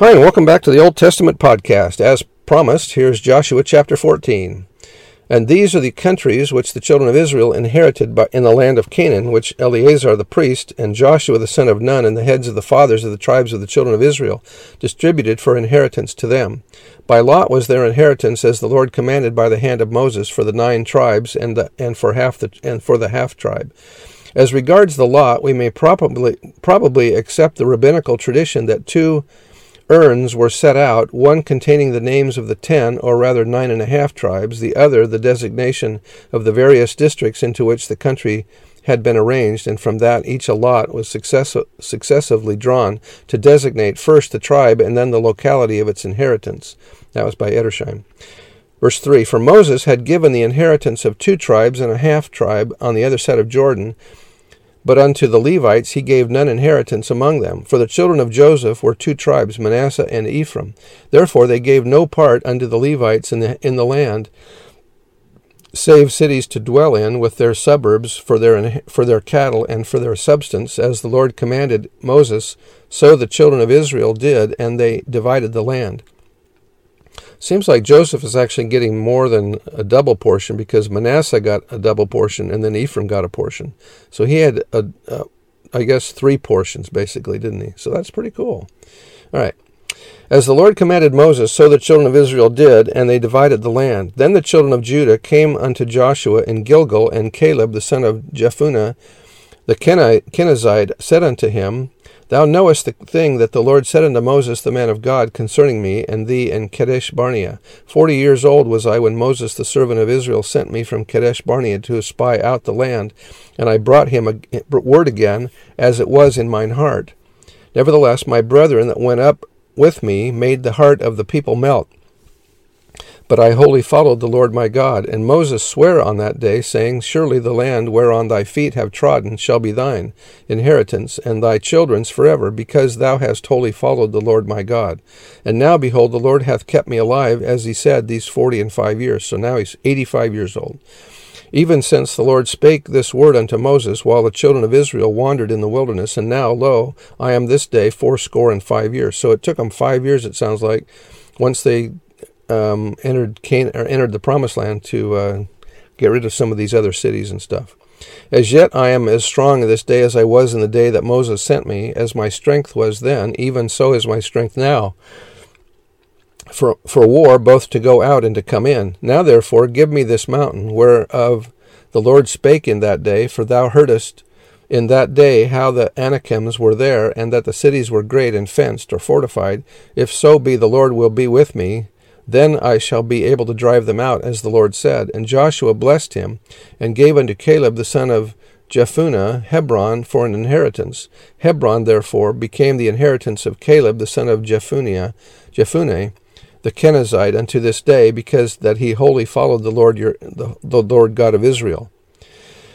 Hi, and welcome back to the Old Testament podcast. As promised, here's Joshua chapter 14. And these are the countries which the children of Israel inherited by, in the land of Canaan, which Eleazar the priest and Joshua the son of Nun and the heads of the fathers of the tribes of the children of Israel distributed for inheritance to them. By lot was their inheritance, as the Lord commanded by the hand of Moses, for the nine tribes and the, and for half the and for the half tribe. As regards the lot, we may probably probably accept the rabbinical tradition that two urns were set out, one containing the names of the ten, or rather nine and a half tribes, the other the designation of the various districts into which the country had been arranged, and from that each a lot was success- successively drawn to designate first the tribe and then the locality of its inheritance. That was by Edersheim. Verse 3 For Moses had given the inheritance of two tribes and a half tribe on the other side of Jordan, but unto the Levites he gave none inheritance among them. For the children of Joseph were two tribes, Manasseh and Ephraim. Therefore they gave no part unto the Levites in the, in the land, save cities to dwell in, with their suburbs for their, for their cattle and for their substance, as the Lord commanded Moses. So the children of Israel did, and they divided the land. Seems like Joseph is actually getting more than a double portion because Manasseh got a double portion and then Ephraim got a portion. So he had, a, a, I guess, three portions basically, didn't he? So that's pretty cool. All right. As the Lord commanded Moses, so the children of Israel did, and they divided the land. Then the children of Judah came unto Joshua in Gilgal, and Caleb the son of Jephunneh the Kenizzite said unto him, Thou knowest the thing that the Lord said unto Moses the man of God concerning me and thee and Kadesh Barnea. Forty years old was I when Moses the servant of Israel sent me from Kadesh Barnea to espy out the land, and I brought him a word again, as it was in mine heart. Nevertheless, my brethren that went up with me made the heart of the people melt. But I wholly followed the Lord my God. And Moses sware on that day, saying, Surely the land whereon thy feet have trodden shall be thine inheritance, and thy children's forever, because thou hast wholly followed the Lord my God. And now, behold, the Lord hath kept me alive, as he said, these forty and five years. So now he's eighty five years old. Even since the Lord spake this word unto Moses, while the children of Israel wandered in the wilderness, and now, lo, I am this day fourscore and five years. So it took them five years, it sounds like, once they um, entered Can- or entered the Promised Land to uh, get rid of some of these other cities and stuff. As yet I am as strong this day as I was in the day that Moses sent me, as my strength was then, even so is my strength now. For, for war, both to go out and to come in. Now therefore give me this mountain, whereof the Lord spake in that day, for thou heardest in that day how the Anakims were there, and that the cities were great and fenced or fortified. If so be the Lord will be with me, then I shall be able to drive them out, as the Lord said. And Joshua blessed him, and gave unto Caleb the son of Jephunneh Hebron for an inheritance. Hebron, therefore, became the inheritance of Caleb the son of Jephunneh, Jephunneh the Kenizzite, unto this day, because that he wholly followed the Lord, your, the, the Lord God of Israel.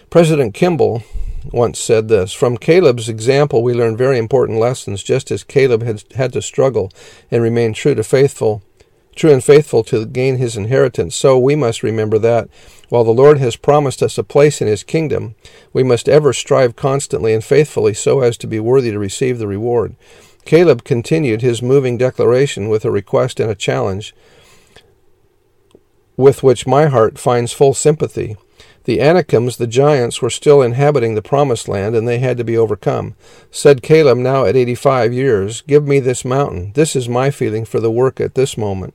President Kimball once said this From Caleb's example, we learn very important lessons, just as Caleb had had to struggle and remain true to faithful true and faithful to gain his inheritance. So we must remember that while the Lord has promised us a place in his kingdom, we must ever strive constantly and faithfully so as to be worthy to receive the reward. Caleb continued his moving declaration with a request and a challenge with which my heart finds full sympathy. The Anakims, the giants, were still inhabiting the promised land, and they had to be overcome. Said Caleb, now at eighty five years, Give me this mountain. This is my feeling for the work at this moment.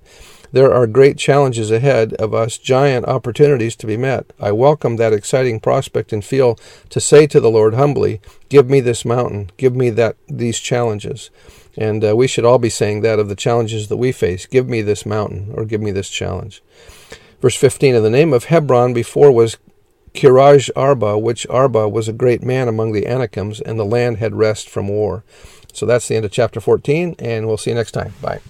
There are great challenges ahead of us, giant opportunities to be met. I welcome that exciting prospect and feel to say to the Lord humbly, Give me this mountain. Give me that these challenges. And uh, we should all be saying that of the challenges that we face. Give me this mountain, or give me this challenge. Verse 15 And the name of Hebron before was Kirjath Arba, which Arba was a great man among the Anakims, and the land had rest from war. So that's the end of chapter 14, and we'll see you next time. Bye.